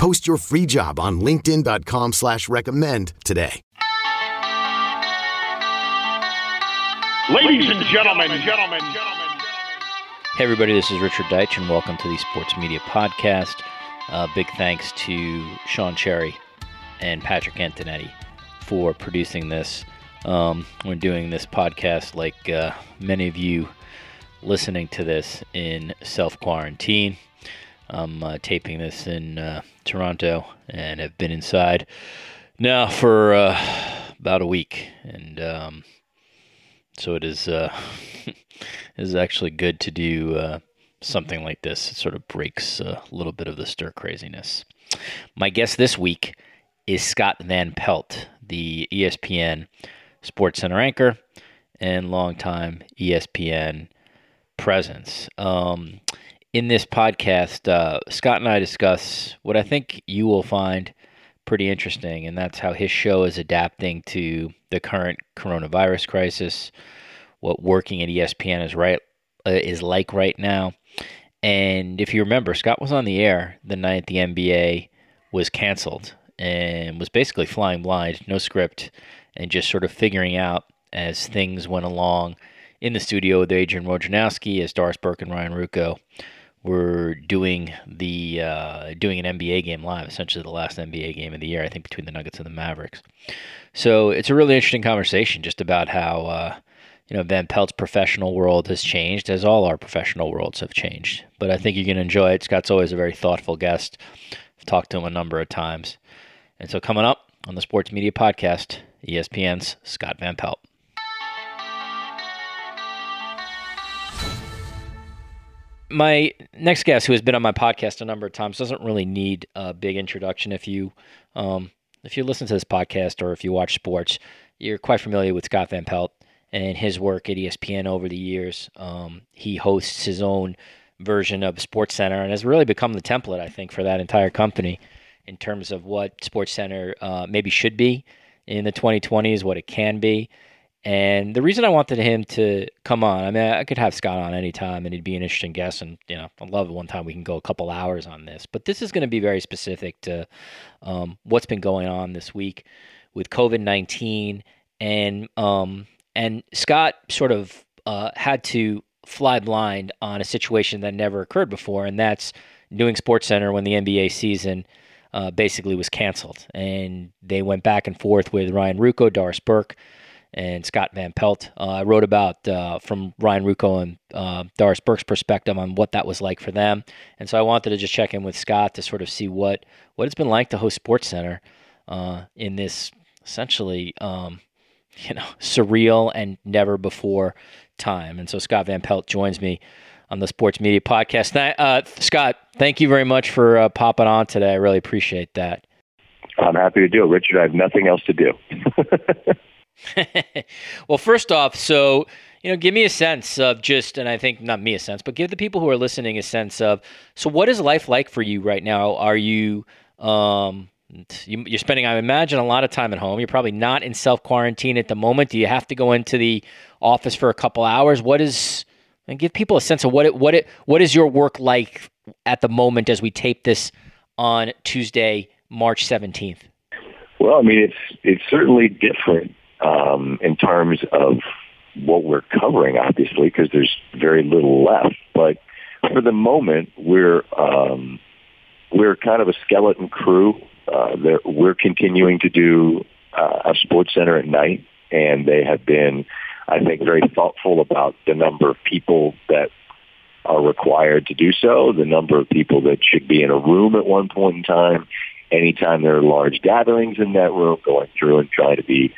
Post your free job on linkedin.com slash recommend today. Ladies and gentlemen, gentlemen, gentlemen. Hey, everybody, this is Richard Deitsch, and welcome to the Sports Media Podcast. Uh, big thanks to Sean Cherry and Patrick Antonetti for producing this. Um, we're doing this podcast like uh, many of you listening to this in self quarantine. I'm uh, taping this in uh, Toronto and have been inside now for uh, about a week. And um, so it is uh, it is actually good to do uh, something like this. It sort of breaks a little bit of the stir craziness. My guest this week is Scott Van Pelt, the ESPN Sports Center anchor and longtime ESPN presence. Um, in this podcast, uh, Scott and I discuss what I think you will find pretty interesting, and that's how his show is adapting to the current coronavirus crisis, what working at ESPN is right uh, is like right now. And if you remember, Scott was on the air the night the NBA was canceled and was basically flying blind, no script, and just sort of figuring out as things went along in the studio with Adrian Wojnarowski as Doris Burke and Ryan Ruocco were doing the uh, doing an NBA game live, essentially the last NBA game of the year, I think between the Nuggets and the Mavericks. So it's a really interesting conversation just about how uh, you know Van Pelt's professional world has changed, as all our professional worlds have changed. But I think you're gonna enjoy it. Scott's always a very thoughtful guest. I've talked to him a number of times, and so coming up on the Sports Media Podcast, ESPN's Scott Van Pelt. My next guest, who has been on my podcast a number of times, doesn't really need a big introduction. If you um, if you listen to this podcast or if you watch sports, you're quite familiar with Scott Van Pelt and his work at ESPN over the years. Um, he hosts his own version of Sports Center and has really become the template, I think, for that entire company in terms of what Sports Center uh, maybe should be in the 2020s, what it can be. And the reason I wanted him to come on, I mean, I could have Scott on anytime and he'd be an interesting guest. And, you know, I'd love it one time we can go a couple hours on this. But this is going to be very specific to um, what's been going on this week with COVID 19. And, um, and Scott sort of uh, had to fly blind on a situation that never occurred before. And that's doing Sports Center when the NBA season uh, basically was canceled. And they went back and forth with Ryan Ruocco, Doris Burke and Scott Van Pelt. Uh, I wrote about uh, from Ryan Ruocco and uh, Doris Burke's perspective on what that was like for them, and so I wanted to just check in with Scott to sort of see what what it's been like to host Sports Center uh, in this essentially um, you know surreal and never before time. And so Scott Van Pelt joins me on the Sports Media Podcast. Uh, Scott, thank you very much for uh, popping on today. I really appreciate that. I'm happy to do it, Richard. I have nothing else to do. well, first off, so you know, give me a sense of just, and I think not me a sense, but give the people who are listening a sense of. So, what is life like for you right now? Are you, um, you, you're spending, I imagine, a lot of time at home. You're probably not in self quarantine at the moment. Do you have to go into the office for a couple hours? What is, and give people a sense of what it, what it, what is your work like at the moment as we tape this on Tuesday, March 17th? Well, I mean, it's it's certainly different um, in terms of what we're covering, obviously, because there's very little left. But for the moment, we're um, we're kind of a skeleton crew. Uh, we're continuing to do uh, a sports center at night, and they have been, I think, very thoughtful about the number of people that are required to do so, the number of people that should be in a room at one point in time, anytime there are large gatherings in that room, going through and trying to be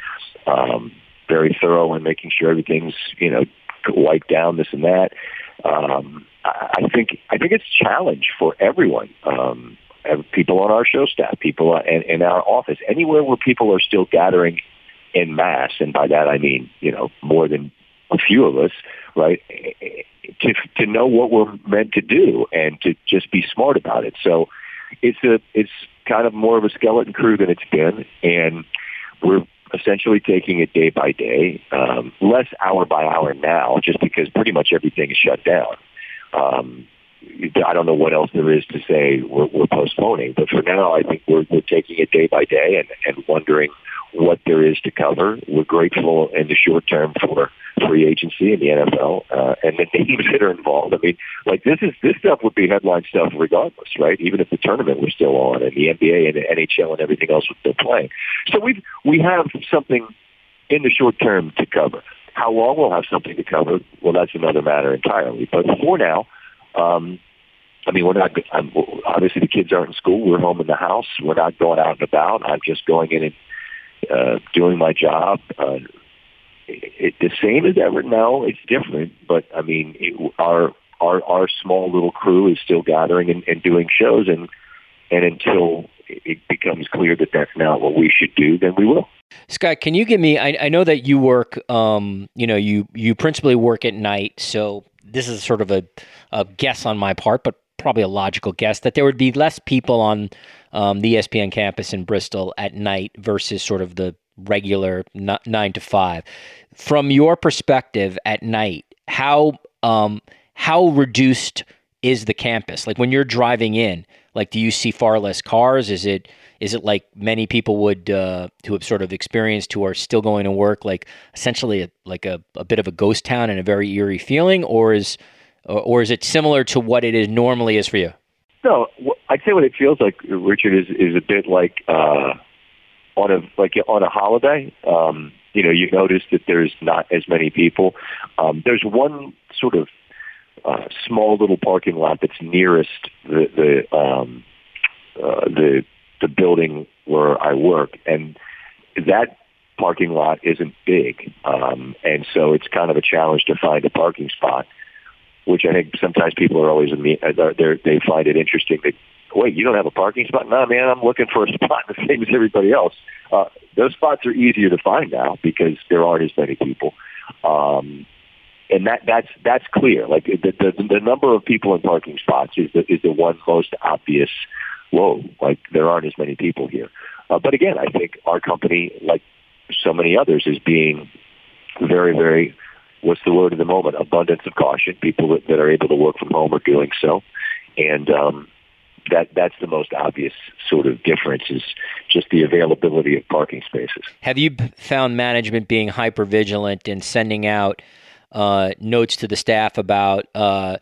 um, very thorough in making sure everything's you know wiped down, this and that. Um, I, I think I think it's a challenge for everyone. Um, people on our show staff, people in, in our office, anywhere where people are still gathering in mass, and by that I mean you know more than a few of us, right? To to know what we're meant to do and to just be smart about it. So it's a it's kind of more of a skeleton crew than it's been, and we're essentially taking it day by day, um, less hour by hour now, just because pretty much everything is shut down. Um, I don't know what else there is to say we're, we're postponing, but for now, I think we're, we're taking it day by day and, and wondering what there is to cover. We're grateful in the short term for free agency in the NFL uh, and the names that are involved. I mean, like this is this stuff would be headline stuff regardless, right? Even if the tournament was still on and the NBA and the NHL and everything else was still playing. So we we have something in the short term to cover. How long we'll have something to cover? Well, that's another matter entirely. But for now. Um, I mean, we're not. I'm, obviously, the kids aren't in school. We're home in the house. We're not going out and about. I'm just going in and uh, doing my job. Uh, it, the same as ever? No, it's different. But I mean, it, our our our small little crew is still gathering and, and doing shows, and and until it becomes clear that that's not what we should do, then we will. Scott, can you give me? I, I know that you work. Um, you know, you you principally work at night, so this is sort of a, a guess on my part, but probably a logical guess that there would be less people on um, the ESPN campus in Bristol at night versus sort of the regular nine to five. From your perspective at night, how um, how reduced is the campus? Like when you're driving in, like do you see far less cars? Is it is it like many people would uh, who have sort of experienced who are still going to work, like essentially a, like a, a bit of a ghost town and a very eerie feeling, or is or is it similar to what it is normally is for you? No, I'd say what it feels like, Richard, is is a bit like uh, on a like on a holiday. Um, you know, you notice that there's not as many people. Um, there's one sort of uh, small little parking lot that's nearest the the um, uh, the the building where I work, and that parking lot isn't big, um, and so it's kind of a challenge to find a parking spot which I think sometimes people are always uh, they they find it interesting that wait you don't have a parking spot? No man I'm looking for a spot the same as everybody else. Uh, those spots are easier to find now because there aren't as many people. Um, and that that's that's clear. Like the, the the number of people in parking spots is the is the one most obvious whoa like there aren't as many people here. Uh, but again I think our company like so many others is being very very what's the word of the moment? Abundance of caution. People that, that are able to work from home are doing so, and um, that that's the most obvious sort of difference is just the availability of parking spaces. Have you found management being hyper vigilant and sending out uh, notes to the staff about uh,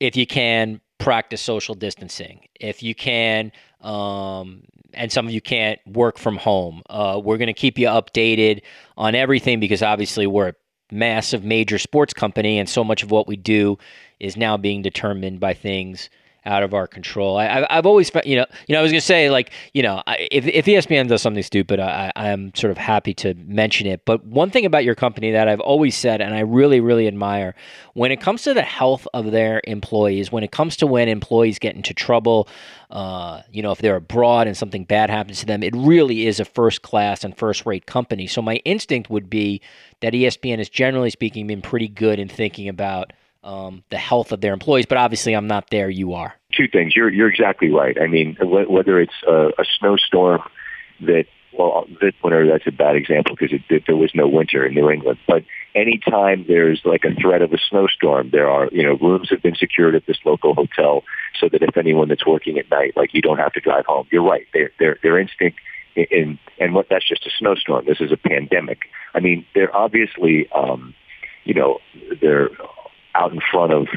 if you can practice social distancing, if you can. Um, and some of you can't work from home. Uh, we're going to keep you updated on everything because obviously we're a massive major sports company, and so much of what we do is now being determined by things out of our control. I, have always, you know, you know, I was gonna say like, you know, if, if ESPN does something stupid, I, I'm sort of happy to mention it. But one thing about your company that I've always said, and I really, really admire, when it comes to the health of their employees, when it comes to when employees get into trouble, uh, you know, if they're abroad and something bad happens to them, it really is a first class and first rate company. So my instinct would be that ESPN has generally speaking been pretty good in thinking about um, the health of their employees. But obviously, I'm not there. You are. Two things. You're you're exactly right. I mean, whether it's a, a snowstorm that well, this winter that's a bad example because it, it, there was no winter in New England. But anytime there's like a threat of a snowstorm, there are you know rooms have been secured at this local hotel so that if anyone that's working at night, like you don't have to drive home. You're right. Their their their instinct in and what that's just a snowstorm. This is a pandemic. I mean, they're obviously um, you know they're out in front of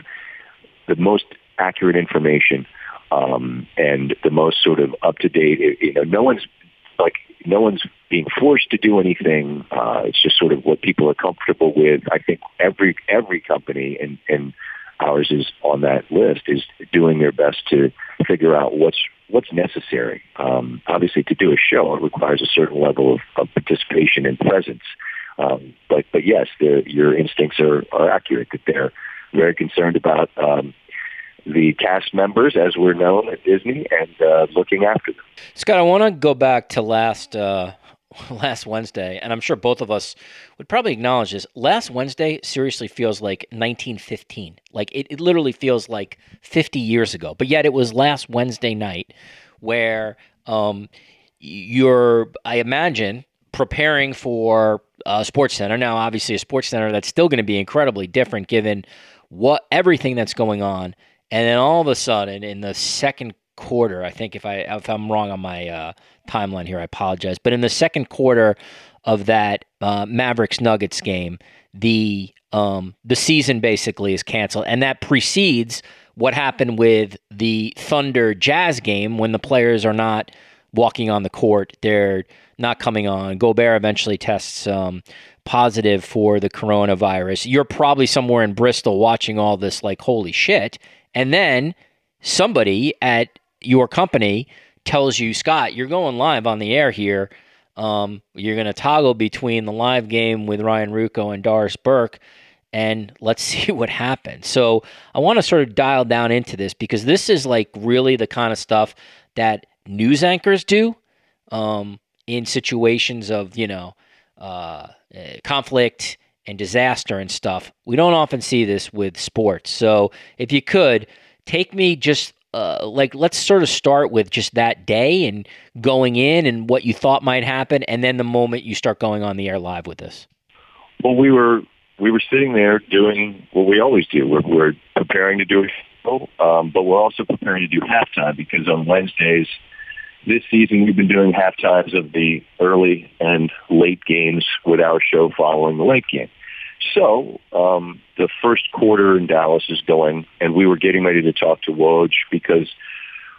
the most accurate information um, and the most sort of up to date. You know, no one's like no one's being forced to do anything. Uh, it's just sort of what people are comfortable with. I think every every company and and ours is on that list is doing their best to figure out what's what's necessary. Um, obviously, to do a show, it requires a certain level of, of participation and presence. Um, but but yes, your instincts are, are accurate that they're very concerned about um, the cast members, as we're known at Disney, and uh, looking after them. Scott, I want to go back to last uh, last Wednesday, and I'm sure both of us would probably acknowledge this. Last Wednesday seriously feels like 1915. Like it, it literally feels like 50 years ago. But yet it was last Wednesday night where um, you're, I imagine, preparing for a sports center. Now, obviously, a sports center that's still going to be incredibly different given what everything that's going on. And then all of a sudden, in the second quarter, I think if I if I'm wrong on my uh, timeline here, I apologize. But in the second quarter of that uh, Mavericks Nuggets game, the um, the season basically is canceled, and that precedes what happened with the Thunder Jazz game when the players are not walking on the court, they're not coming on. Gobert eventually tests um, positive for the coronavirus. You're probably somewhere in Bristol watching all this, like holy shit, and then somebody at your company tells you, Scott, you're going live on the air here. Um, you're going to toggle between the live game with Ryan Ruocco and Doris Burke, and let's see what happens. So I want to sort of dial down into this because this is like really the kind of stuff that news anchors do um, in situations of you know uh, eh, conflict and disaster and stuff. We don't often see this with sports. So if you could take me just uh, like let's sort of start with just that day and going in and what you thought might happen, and then the moment you start going on the air live with this. Well, we were we were sitting there doing what we always do. We're, we're preparing to do a show, um, but we're also preparing to do halftime because on Wednesdays this season we've been doing half times of the early and late games with our show following the late game. So um, the first quarter in Dallas is going, and we were getting ready to talk to Woj because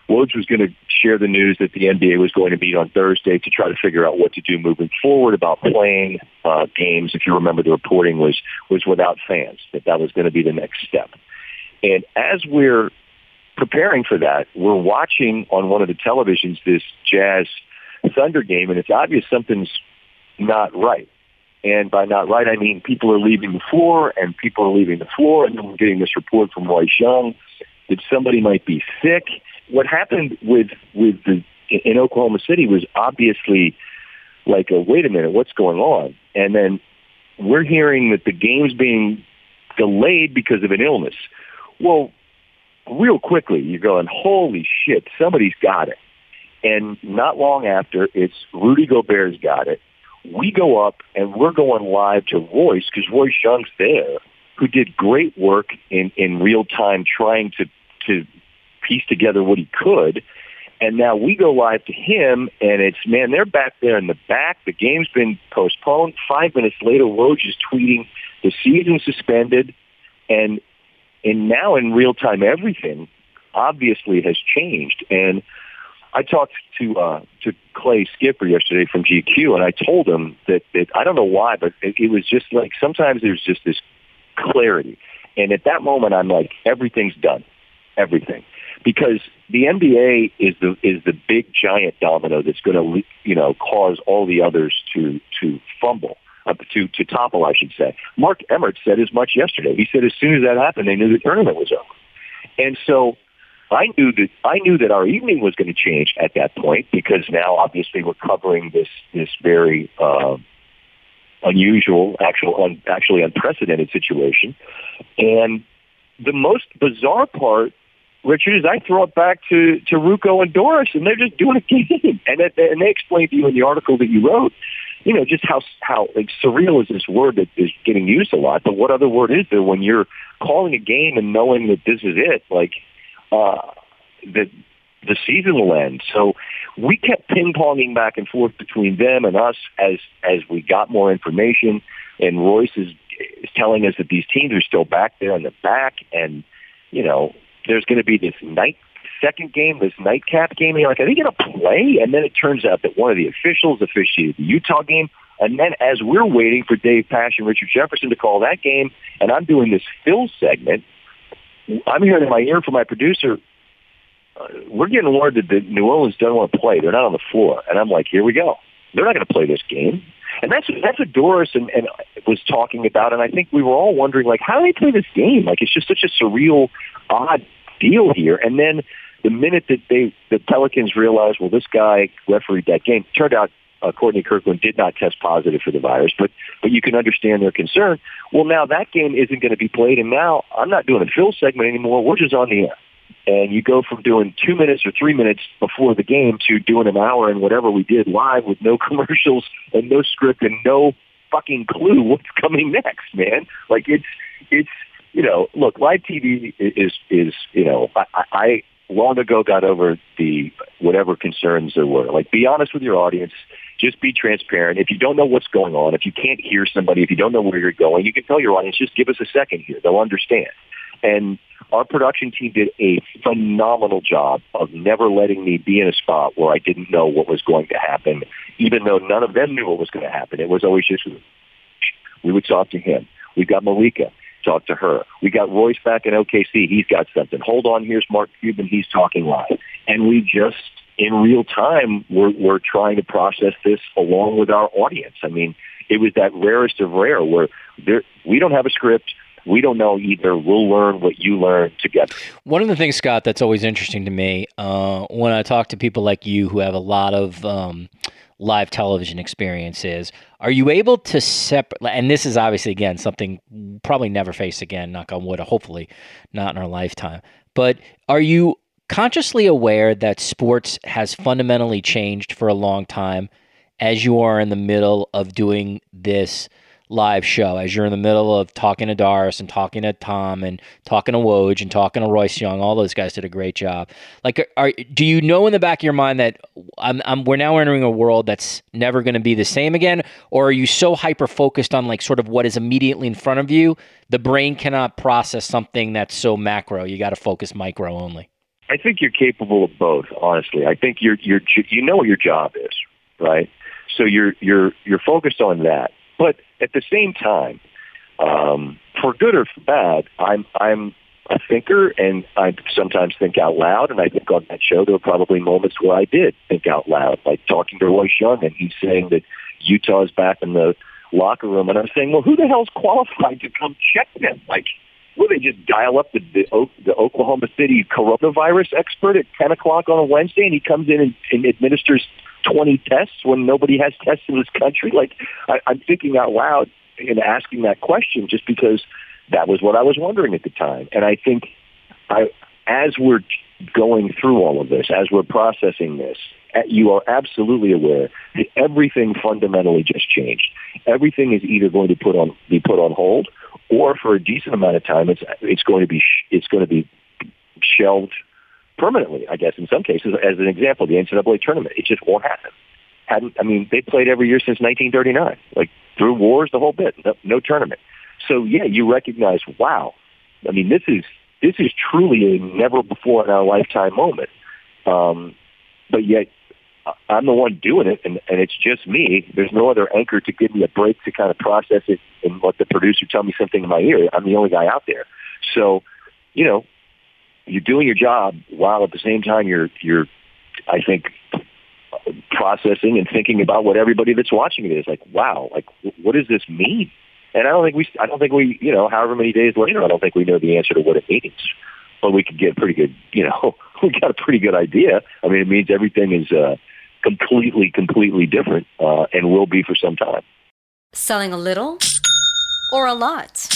Woj was going to share the news that the NBA was going to meet on Thursday to try to figure out what to do moving forward about playing uh, games. If you remember, the reporting was was without fans that that was going to be the next step. And as we're preparing for that, we're watching on one of the televisions this Jazz Thunder game, and it's obvious something's not right. And by not right, I mean people are leaving the floor and people are leaving the floor. And then we're getting this report from Royce Young that somebody might be sick. What happened with, with the, in Oklahoma City was obviously like, a, wait a minute, what's going on? And then we're hearing that the game's being delayed because of an illness. Well, real quickly, you're going, holy shit, somebody's got it. And not long after, it's Rudy Gobert's got it we go up and we're going live to Royce because Royce Young's there, who did great work in, in real time trying to, to piece together what he could. And now we go live to him, and it's, man, they're back there in the back. The game's been postponed. Five minutes later, Woj is tweeting, the season suspended. And, and now in real time, everything obviously has changed. And I talked to uh, to Clay Skipper yesterday from GQ, and I told him that, that I don't know why, but it, it was just like sometimes there's just this clarity, and at that moment I'm like everything's done, everything, because the NBA is the is the big giant domino that's going to you know cause all the others to to fumble. Uh, to to topple, I should say. Mark Emmert said as much yesterday. He said as soon as that happened, they knew the tournament was over. And so I knew that I knew that our evening was going to change at that point because now obviously we're covering this this very uh, unusual, actual, un, actually unprecedented situation. And the most bizarre part, Richard, is I throw it back to to Ruocco and Doris, and they're just doing a game, and it, and they explained to you in the article that you wrote. You know, just how how like surreal is this word that is getting used a lot. But what other word is there when you're calling a game and knowing that this is it? Like uh, that the season will end. So we kept ping ponging back and forth between them and us as as we got more information. And Royce is is telling us that these teams are still back there in the back, and you know there's going to be this night second game, this nightcap game. And you're like, are they going to play? And then it turns out that one of the officials officiated the Utah game. And then as we're waiting for Dave Pasch and Richard Jefferson to call that game, and I'm doing this fill segment, I'm hearing in my ear from my producer, uh, we're getting word that the New Orleans doesn't want to play. They're not on the floor. And I'm like, here we go. They're not going to play this game. And that's that's what Doris and, and was talking about. And I think we were all wondering, like, how do they play this game? Like, it's just such a surreal, odd deal here. And then the minute that they the Pelicans realized, well, this guy refereed that game, turned out uh, Courtney Kirkland did not test positive for the virus, but but you can understand their concern. Well, now that game isn't going to be played, and now I'm not doing a fill segment anymore. We're just on the air, and you go from doing two minutes or three minutes before the game to doing an hour and whatever we did live with no commercials and no script and no fucking clue what's coming next, man. Like it's it's you know, look, live TV is is you know I, I long ago got over the whatever concerns there were. Like, be honest with your audience. Just be transparent. If you don't know what's going on, if you can't hear somebody, if you don't know where you're going, you can tell your audience, just give us a second here. They'll understand. And our production team did a phenomenal job of never letting me be in a spot where I didn't know what was going to happen, even though none of them knew what was going to happen. It was always just, we would talk to him. We got Malika talk to her. We got Royce back in OKC. He's got something. Hold on, here's Mark Cuban. He's talking live. And we just, in real time, we're, we're trying to process this along with our audience. I mean, it was that rarest of rare where there, we don't have a script. We don't know either. We'll learn what you learn together. One of the things, Scott, that's always interesting to me uh, when I talk to people like you who have a lot of um, live television experience is are you able to separate and this is obviously again something probably never face again knock on wood hopefully not in our lifetime. But are you consciously aware that sports has fundamentally changed for a long time as you are in the middle of doing this live show as you're in the middle of talking to Doris and talking to Tom and talking to Woj and talking to Royce Young. All those guys did a great job. Like, are, do you know in the back of your mind that I'm, I'm we're now entering a world that's never going to be the same again, or are you so hyper focused on like sort of what is immediately in front of you, the brain cannot process something that's so macro. You got to focus micro only. I think you're capable of both. Honestly, I think you're you're you know what your job is, right? So you're you're you're focused on that but at the same time, um, for good or for bad, I'm I'm a thinker, and I sometimes think out loud. And I think on that show, there were probably moments where I did think out loud, like talking to Royce Young, and he's saying that Utah's back in the locker room, and I'm saying, well, who the hell's qualified to come check them? Like, will they just dial up the, the the Oklahoma City coronavirus expert at 10 o'clock on a Wednesday, and he comes in and, and administers 20 tests when nobody has tests in this country? Like, I, I'm thinking out loud and asking that question just because that was what I was wondering at the time. And I think I, as we're going through all of this, as we're processing this, eh, you are absolutely aware that everything fundamentally just changed. Everything is either going to put on be put on hold, or for a decent amount of time, it's it's going to be it's going to be shelved permanently, I guess, in some cases. As an example, the NCAA tournament, it just won't happen. Hadn't, I mean, they played every year since 1939, like through wars, the whole bit, no, no tournament. So yeah, you recognize, wow, I mean, this is, this is truly a never before in our lifetime moment. Um, but yet I'm the one doing it, and, and it's just me. There's no other anchor to give me a break to kind of process it and let the producer tell me something in my ear. I'm the only guy out there. So, you know, you're doing your job while at the same time you're you're I think processing and thinking about what everybody that's watching it is like. Wow, like what does this mean? And I don't think we I don't think we you know however many days later I don't think we know the answer to what it means. But we could get pretty good you know we got a pretty good idea. I mean it means everything is uh, completely completely different uh, and will be for some time. Selling a little or a lot.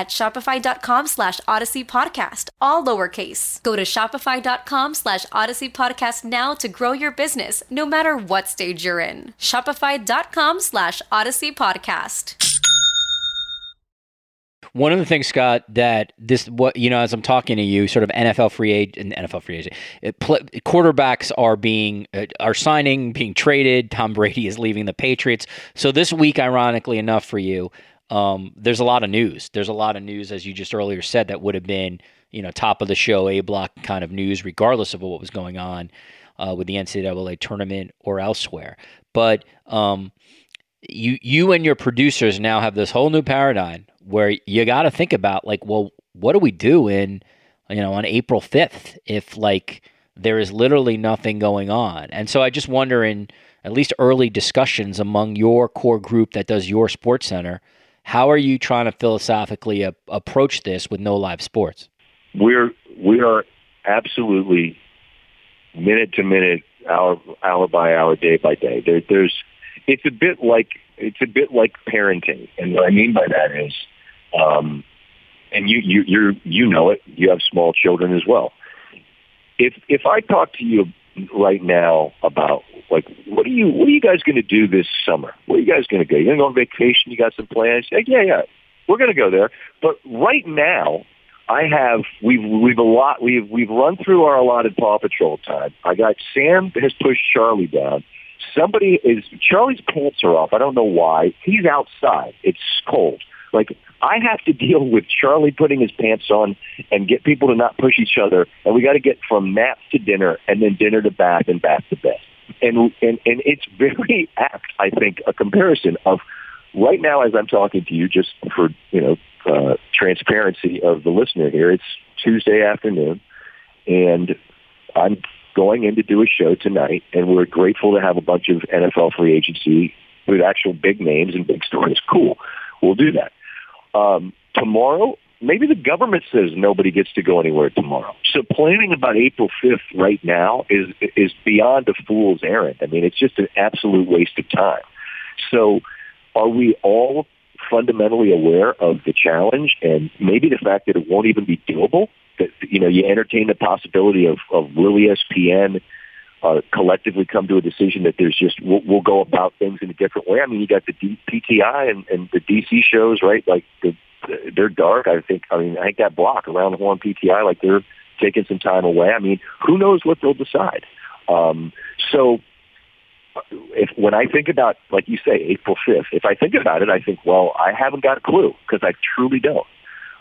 shopify.com slash odyssey podcast, all lowercase. Go to shopify.com slash odyssey podcast now to grow your business, no matter what stage you're in. Shopify.com slash odyssey podcast. One of the things, Scott, that this what you know, as I'm talking to you, sort of NFL free agent, NFL free agent, it, pl- quarterbacks are being uh, are signing, being traded. Tom Brady is leaving the Patriots. So this week, ironically enough for you, um, there's a lot of news. There's a lot of news, as you just earlier said, that would have been you know top of the show, a block kind of news, regardless of what was going on uh, with the NCAA tournament or elsewhere. But um, you you and your producers now have this whole new paradigm where you got to think about like, well, what do we do in, you know, on April 5th if like there is literally nothing going on? And so I just wonder in at least early discussions among your core group that does your sports center, how are you trying to philosophically a- approach this with no live sports? We're we are absolutely minute to minute, hour hour by hour, day by day. There, there's it's a bit like it's a bit like parenting, and what I mean by that is um, and you, you, you you know it. You have small children as well. If, if I talk to you right now about like, what are you, what are you guys going to do this summer? Where are you guys going to go? You're going to go on vacation? You got some plans? Like, yeah, yeah, we're going to go there. But right now, I have we've we've a lot we've we've run through our allotted Paw Patrol time. I got Sam has pushed Charlie down. Somebody is Charlie's pants are off. I don't know why. He's outside. It's cold. Like I have to deal with Charlie putting his pants on and get people to not push each other, and we got to get from nap to dinner, and then dinner to bath, and bath to bed. And and and it's very apt, I think, a comparison of right now as I'm talking to you, just for you know uh, transparency of the listener here. It's Tuesday afternoon, and I'm going in to do a show tonight, and we're grateful to have a bunch of NFL free agency with actual big names and big stories. Cool, we'll do that. Um, tomorrow, maybe the government says nobody gets to go anywhere tomorrow. So planning about April 5th right now is is beyond a fool's errand. I mean, it's just an absolute waste of time. So are we all fundamentally aware of the challenge and maybe the fact that it won't even be doable? That, you know, you entertain the possibility of, of will ESPN uh, collectively come to a decision that there's just we'll, we'll go about things in a different way. I mean, you got the D- PTI and, and the DC shows, right? Like the, they're dark. I think. I mean, I think that block around the horn PTI, like they're taking some time away. I mean, who knows what they'll decide? Um, so, if when I think about, like you say, April fifth, if I think about it, I think, well, I haven't got a clue because I truly don't.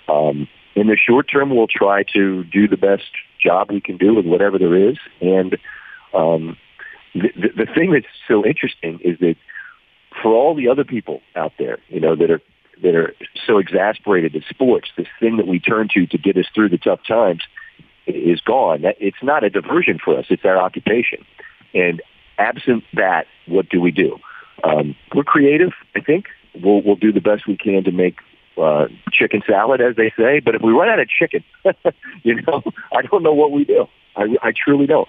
Um, in the short term, we'll try to do the best job we can do with whatever there is, and um, the, the, thing that's so interesting is that for all the other people out there, you know, that are that are so exasperated at sports, this thing that we turn to to get us through the tough times is gone. That it's not a diversion for us; it's our occupation. And absent that, what do we do? Um, we're creative. I think we'll we'll do the best we can to make uh, chicken salad, as they say. But if we run out of chicken, you know, I don't know what we do. I, I truly don't.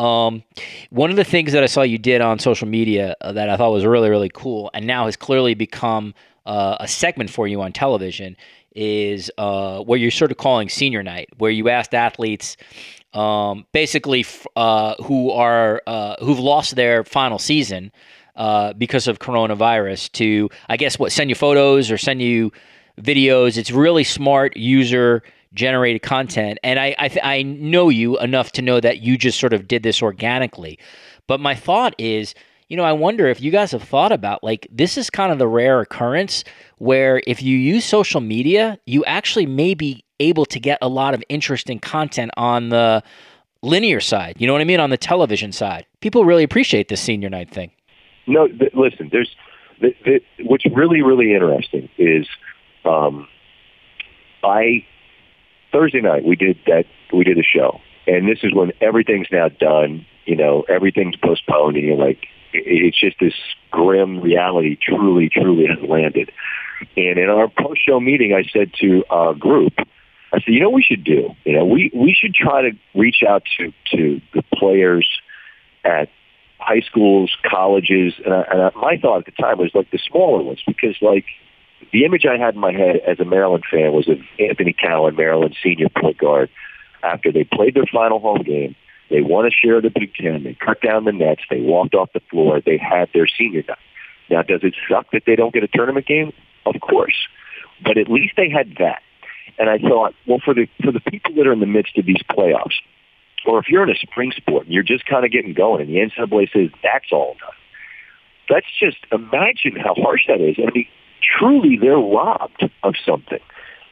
Um, one of the things that I saw you did on social media uh, that I thought was really, really cool, and now has clearly become uh, a segment for you on television, is uh, what you're sort of calling senior night, where you asked athletes um, basically uh, who are uh, who've lost their final season uh, because of coronavirus to I guess what send you photos or send you videos. It's really smart user generated content, and I I, th- I know you enough to know that you just sort of did this organically. But my thought is, you know, I wonder if you guys have thought about like this is kind of the rare occurrence where if you use social media, you actually may be able to get a lot of interesting content on the linear side. You know what I mean? On the television side, people really appreciate this senior night thing. No, th- listen. There's th- th- what's really really interesting is um, I Thursday night we did that we did a show, and this is when everything's now done. You know, everything's postponed, and you're like, it's just this grim reality. Truly, truly has landed. And in our post show meeting, I said to our group, I said, you know what we should do? You know, we, we should try to reach out to, to the players at high schools, colleges, and, I, and I, my thought at the time was like the smaller ones because like the image I had in my head as a Maryland fan was of Anthony Cowan, Maryland senior point guard, after they played their final home game. They won a share of the Big Ten. They cut down the nets. They walked off the floor. They had their senior night. Now, does it suck that they don't get a tournament game? Of course. But at least they had that. And I thought, well, for the for the people that are in the midst of these playoffs, or if you're in a spring sport and you're just kind of getting going, and the NCAA says that's all done, let's just imagine how harsh that is. I mean, truly, they're robbed of something.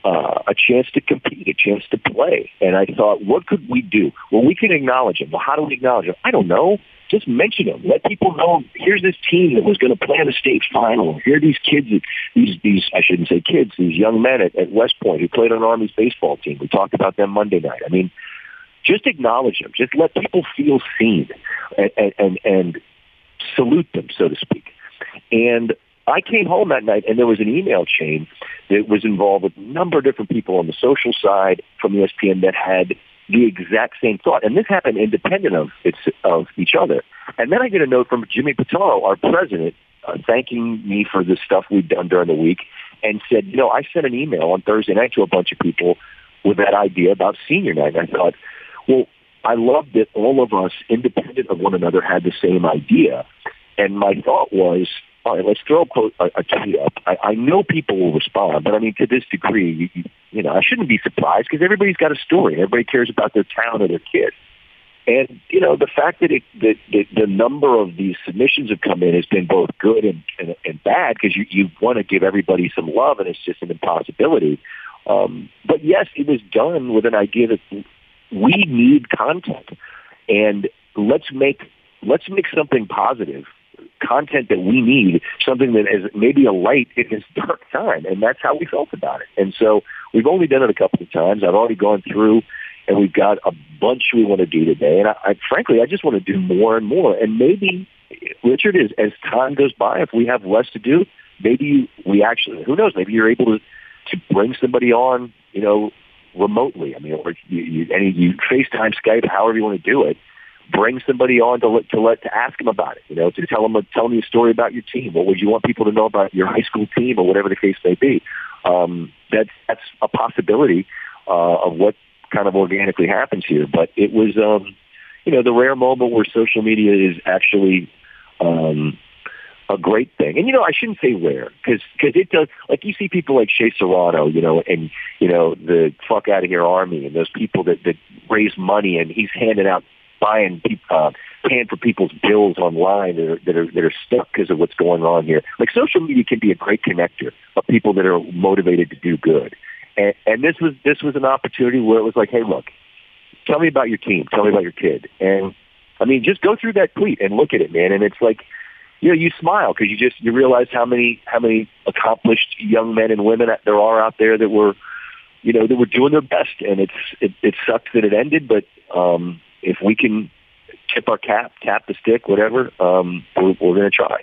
Uh, a chance to compete, a chance to play. And I thought, what could we do? Well, we can acknowledge them. Well, how do we acknowledge them? I don't know just mention them. Let people know here's this team that was going to play in the state final. Here are these kids, these these I shouldn't say kids, these young men at, at West Point who played on Army's baseball team. We talked about them Monday night. I mean, just acknowledge them. Just let people feel seen and and, and, and salute them, so to speak. And I came home that night and there was an email chain that was involved with a number of different people on the social side from ESPN that had the exact same thought. And this happened independent of, its, of each other. And then I get a note from Jimmy Pitaro, our president, uh, thanking me for the stuff we've done during the week and said, you know, I sent an email on Thursday night to a bunch of people with that idea about senior night. And I thought, well, I love that all of us, independent of one another, had the same idea. And my thought was, all right, let's throw a, a, tweet up. I, I know people will respond, but I mean, to this degree, you, you, you know, I shouldn't be surprised because everybody's got a story. Everybody cares about their town or their kid. And you know, the fact that, it, that, that the number of these submissions have come in has been both good and, and, and bad because you, you want to give everybody some love, and it's just an impossibility. Um, but yes, it was done with an idea that we need content, and let's make let's make something positive content that we need, something that is maybe a light in this dark time. And that's how we felt about it. And so we've only done it a couple of times. I've already gone through and we've got a bunch we want to do today. And I, I frankly, I just want to do more and more. And maybe, Richard, is as time goes by, if we have less to do, maybe we actually, who knows, maybe you're able to, to bring somebody on, you know, remotely. I mean, or you, you, any, you FaceTime, Skype, however you want to do it bring somebody on to let to let to ask them about it. You know, to tell them tell me a story about your team. What would you want people to know about your high school team or whatever the case may be? Um, that's that's a possibility uh, of what kind of organically happens here. But it was, um, you know, the rare moment where social media is actually. Um, a great thing. And you know, I shouldn't say rare because because it does. Like you see people like Shea Serrano, you know, and you know the fuck out of here army, and those people that that raise money, and he's handing out buying, uh, paying for people's bills online that are that are, that are stuck because of what's going on here. Like social media can be a great connector of people that are motivated to do good. And, and this was this was an opportunity where it was like, hey, look, tell me about your team, tell me about your kid, and I mean, just go through that tweet and look at it, man. And it's like, you know, you smile because you just you realize how many how many accomplished young men and women there are out there that were, you know, that were doing their best. And it's it, it sucks that it ended, but um, if we can tip our cap, tap the stick, whatever, um, we're, we're going to try.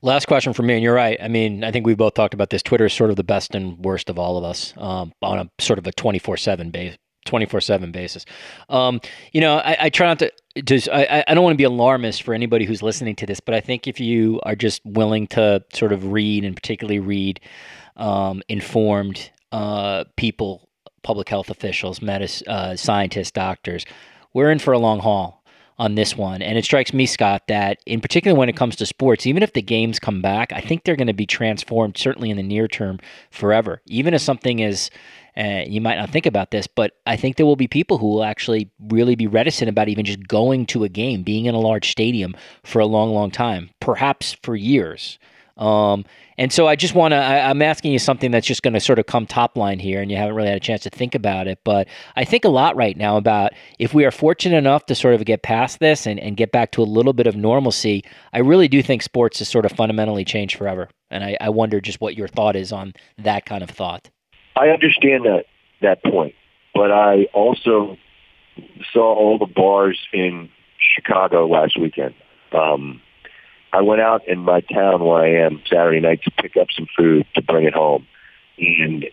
Last question for me, and you're right. I mean, I think we've both talked about this. Twitter is sort of the best and worst of all of us um, on a sort of a 24 7 base. 24 7 basis. Um, you know, I, I, try not to just, I, I don't want to be alarmist for anybody who's listening to this, but I think if you are just willing to sort of read and particularly read um, informed uh, people, public health officials, medicine, uh, scientists, doctors, we're in for a long haul on this one. And it strikes me, Scott, that in particular when it comes to sports, even if the games come back, I think they're going to be transformed, certainly in the near term, forever. Even if something is, uh, you might not think about this, but I think there will be people who will actually really be reticent about even just going to a game, being in a large stadium for a long, long time, perhaps for years. Um, and so I just want to, I'm asking you something that's just going to sort of come top line here, and you haven't really had a chance to think about it. But I think a lot right now about if we are fortunate enough to sort of get past this and, and get back to a little bit of normalcy, I really do think sports has sort of fundamentally changed forever. And I, I wonder just what your thought is on that kind of thought. I understand that, that point, but I also saw all the bars in Chicago last weekend. Um, I went out in my town where I am Saturday night to pick up some food to bring it home, and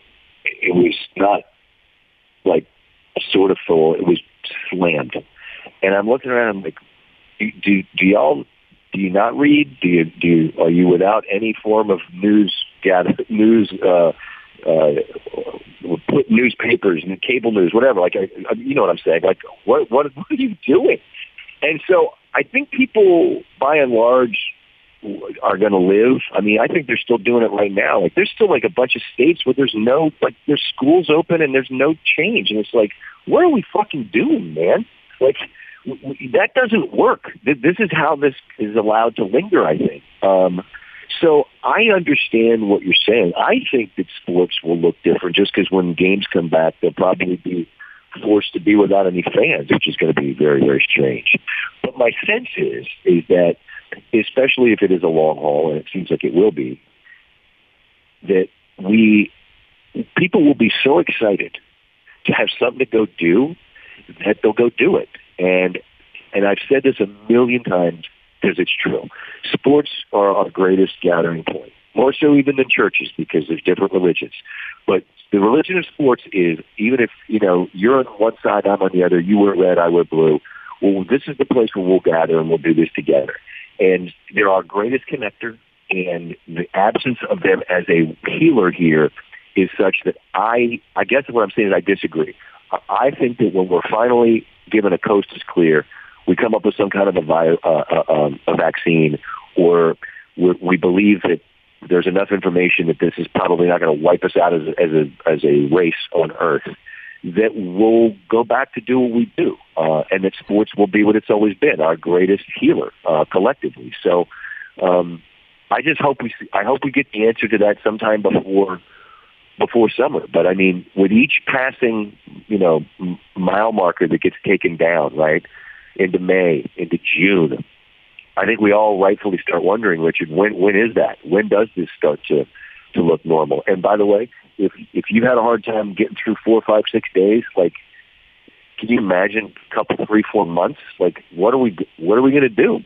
it was not like sort of full. It was slammed, and I'm looking around. I'm like, do do, do y'all do you not read? Do you do you, are you without any form of news gather news? Uh, uh, put newspapers and cable news, whatever. Like, I, you know what I'm saying? Like, what what what are you doing? And so I think people, by and large, are going to live. I mean, I think they're still doing it right now. Like, there's still like a bunch of states where there's no, like, there's schools open and there's no change, and it's like, what are we fucking doing, man? Like, w- that doesn't work. This is how this is allowed to linger. I think. Um, so I understand what you're saying. I think that sports will look different just because when games come back, they'll probably be forced to be without any fans, which is going to be very, very strange. But my sense is is that, especially if it is a long haul, and it seems like it will be, that we people will be so excited to have something to go do that they'll go do it. And and I've said this a million times because it's true. Sports are our greatest gathering point, more so even than churches because there's different religions. But the religion of sports is even if you know you're on one side, I'm on the other. You wear red, I wear blue. Well, this is the place where we'll gather and we'll do this together. And they're our greatest connector. And the absence of them as a healer here is such that I, I guess what I'm saying is I disagree. I think that when we're finally given a coast is clear, we come up with some kind of a, vi- uh, uh, um, a vaccine, or we believe that there's enough information that this is probably not going to wipe us out as, as a as a race on Earth. That we'll go back to do what we do, uh, and that sports will be what it's always been, our greatest healer uh, collectively. So, um, I just hope we see, I hope we get the answer to that sometime before before summer. But I mean, with each passing, you know, mile marker that gets taken down, right, into May, into June, I think we all rightfully start wondering, Richard, when when is that? When does this start to to look normal? And by the way, if if you had a hard time getting through four, five, six days, like can you imagine a couple, three, four months? Like what are we what are we going to do?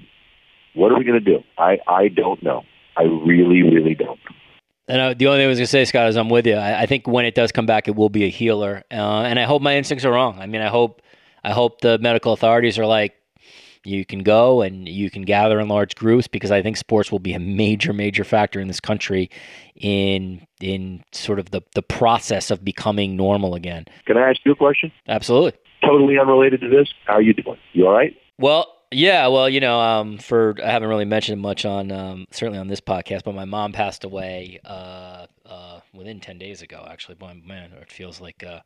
What are we going to do? I I don't know. I really, really don't. And uh, the only thing I was going to say, Scott, is I'm with you. I, I, think when it does come back, it will be a healer, uh, and I hope my instincts are wrong. I mean, I hope I hope the medical authorities are like, You can go and you can gather in large groups because I think sports will be a major, major factor in this country in in sort of the, the process of becoming normal again. Can I ask you a question? Absolutely. Totally unrelated to this. How are you doing? You all right? Well, yeah, well, you know, um, for I haven't really mentioned much on um, certainly on this podcast, but my mom passed away uh, uh, within ten days ago. Actually, boy, man, it feels like, uh,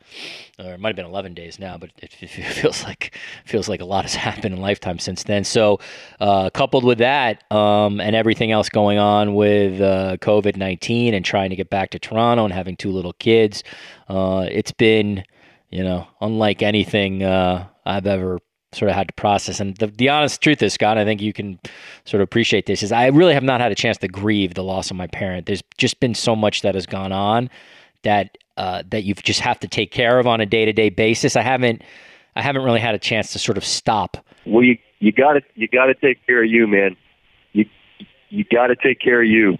or it might have been eleven days now, but it, it feels like feels like a lot has happened in lifetime since then. So, uh, coupled with that um, and everything else going on with uh, COVID nineteen and trying to get back to Toronto and having two little kids, uh, it's been, you know, unlike anything I've ever sort of had to process. And the, the honest truth is, Scott, I think you can sort of appreciate this, is I really have not had a chance to grieve the loss of my parent. There's just been so much that has gone on that uh, that you just have to take care of on a day to day basis. I haven't I haven't really had a chance to sort of stop. Well, you you got to you got to take care of you, man. You you got to take care of you.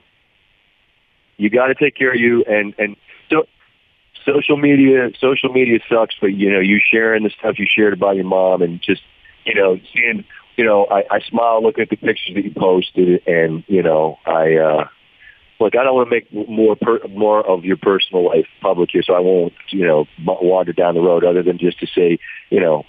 You got to take care of you, and and social media social media sucks, but you know, you sharing the stuff you shared about your mom and just you know, seeing you know, I, I smile looking at the pictures that you posted and, you know, I uh look, I don't want to make more per, more of your personal life public here, so I won't, you know, wander down the road. Other than just to say, you know,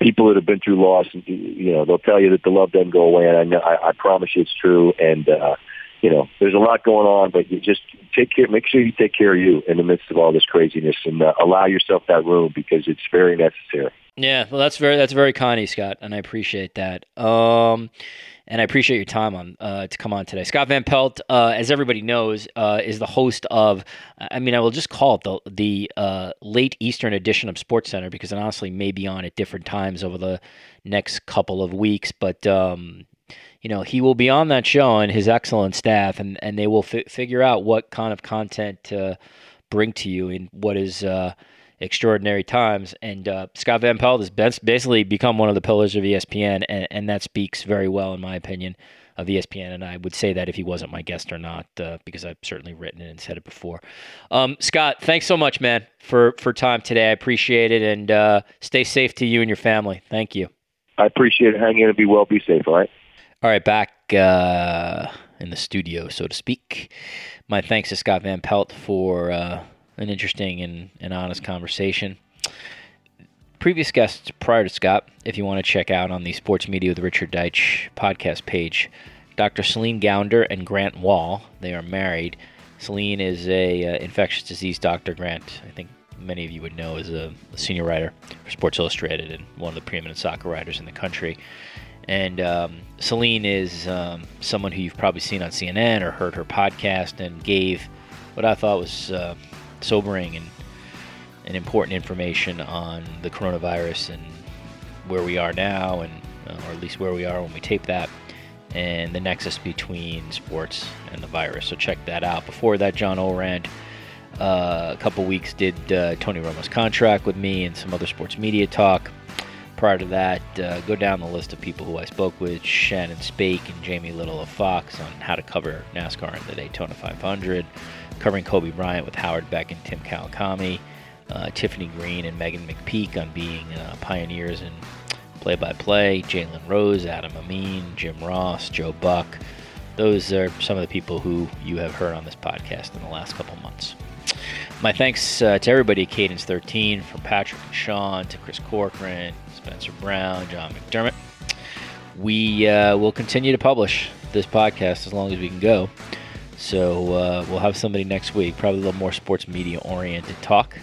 people that have been through loss, you know, they'll tell you that the love doesn't go away, and I know, I, I promise you it's true. And uh, you know, there's a lot going on, but you just take care, make sure you take care of you in the midst of all this craziness and uh, allow yourself that room because it's very necessary. Yeah, well, that's very that's very kind Scott, and I appreciate that. Um, and I appreciate your time on uh, to come on today. Scott Van Pelt, uh, as everybody knows, uh, is the host of. I mean, I will just call it the the uh, late Eastern edition of SportsCenter because it honestly may be on at different times over the next couple of weeks. But um, you know, he will be on that show and his excellent staff, and, and they will fi- figure out what kind of content to bring to you in what is uh, extraordinary times. And uh, Scott Van Pelt has basically become one of the pillars of ESPN, and, and that speaks very well, in my opinion, of ESPN. And I would say that if he wasn't my guest or not, uh, because I've certainly written it and said it before. Um, Scott, thanks so much, man, for, for time today. I appreciate it, and uh, stay safe to you and your family. Thank you. I appreciate it. Hang in and be well. Be safe, all right? All right, back uh, in the studio, so to speak. My thanks to Scott Van Pelt for uh, an interesting and, and honest conversation. Previous guests prior to Scott, if you want to check out on the Sports Media with Richard Deitsch podcast page, Dr. Celine Gounder and Grant Wahl, They are married. Celine is a uh, infectious disease doctor. Grant, I think many of you would know, is a, a senior writer for Sports Illustrated and one of the preeminent soccer writers in the country. And um, Celine is um, someone who you've probably seen on CNN or heard her podcast and gave what I thought was uh, sobering and, and important information on the coronavirus and where we are now, and uh, or at least where we are when we tape that, and the nexus between sports and the virus. So check that out. Before that, John Ourand. Uh, a couple weeks did uh, Tony Romo's contract with me and some other sports media talk prior to that, uh, go down the list of people who I spoke with Shannon Spake and Jamie Little of Fox on how to cover NASCAR in the Daytona 500, covering Kobe Bryant with Howard Beck and Tim Kawakami, uh, Tiffany Greene and Meghan McPeak on being uh, pioneers in play by play, Jalen Rose, Adam Amin, Jim Ross, Joe Buck. Those are some of the people who you have heard on this podcast in the last couple months. My thanks uh, to everybody at Cadence 13, from Patrick and Sean to Chris Corcoran, Spencer Brown, John McDermott. We uh, will continue to publish this podcast as long as we can go. So uh, we'll have somebody next week, probably a little more sports media oriented talk.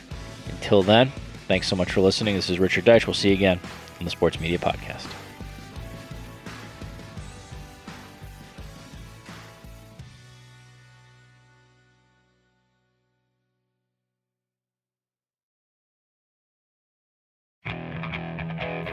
Until then, thanks so much for listening. This is Richard Deitsch. We'll see you again on the Sports Media Podcast.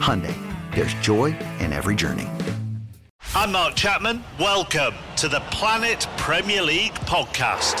Hyundai, there's joy in every journey. I'm Mark Chapman. Welcome to the Planet Premier League podcast.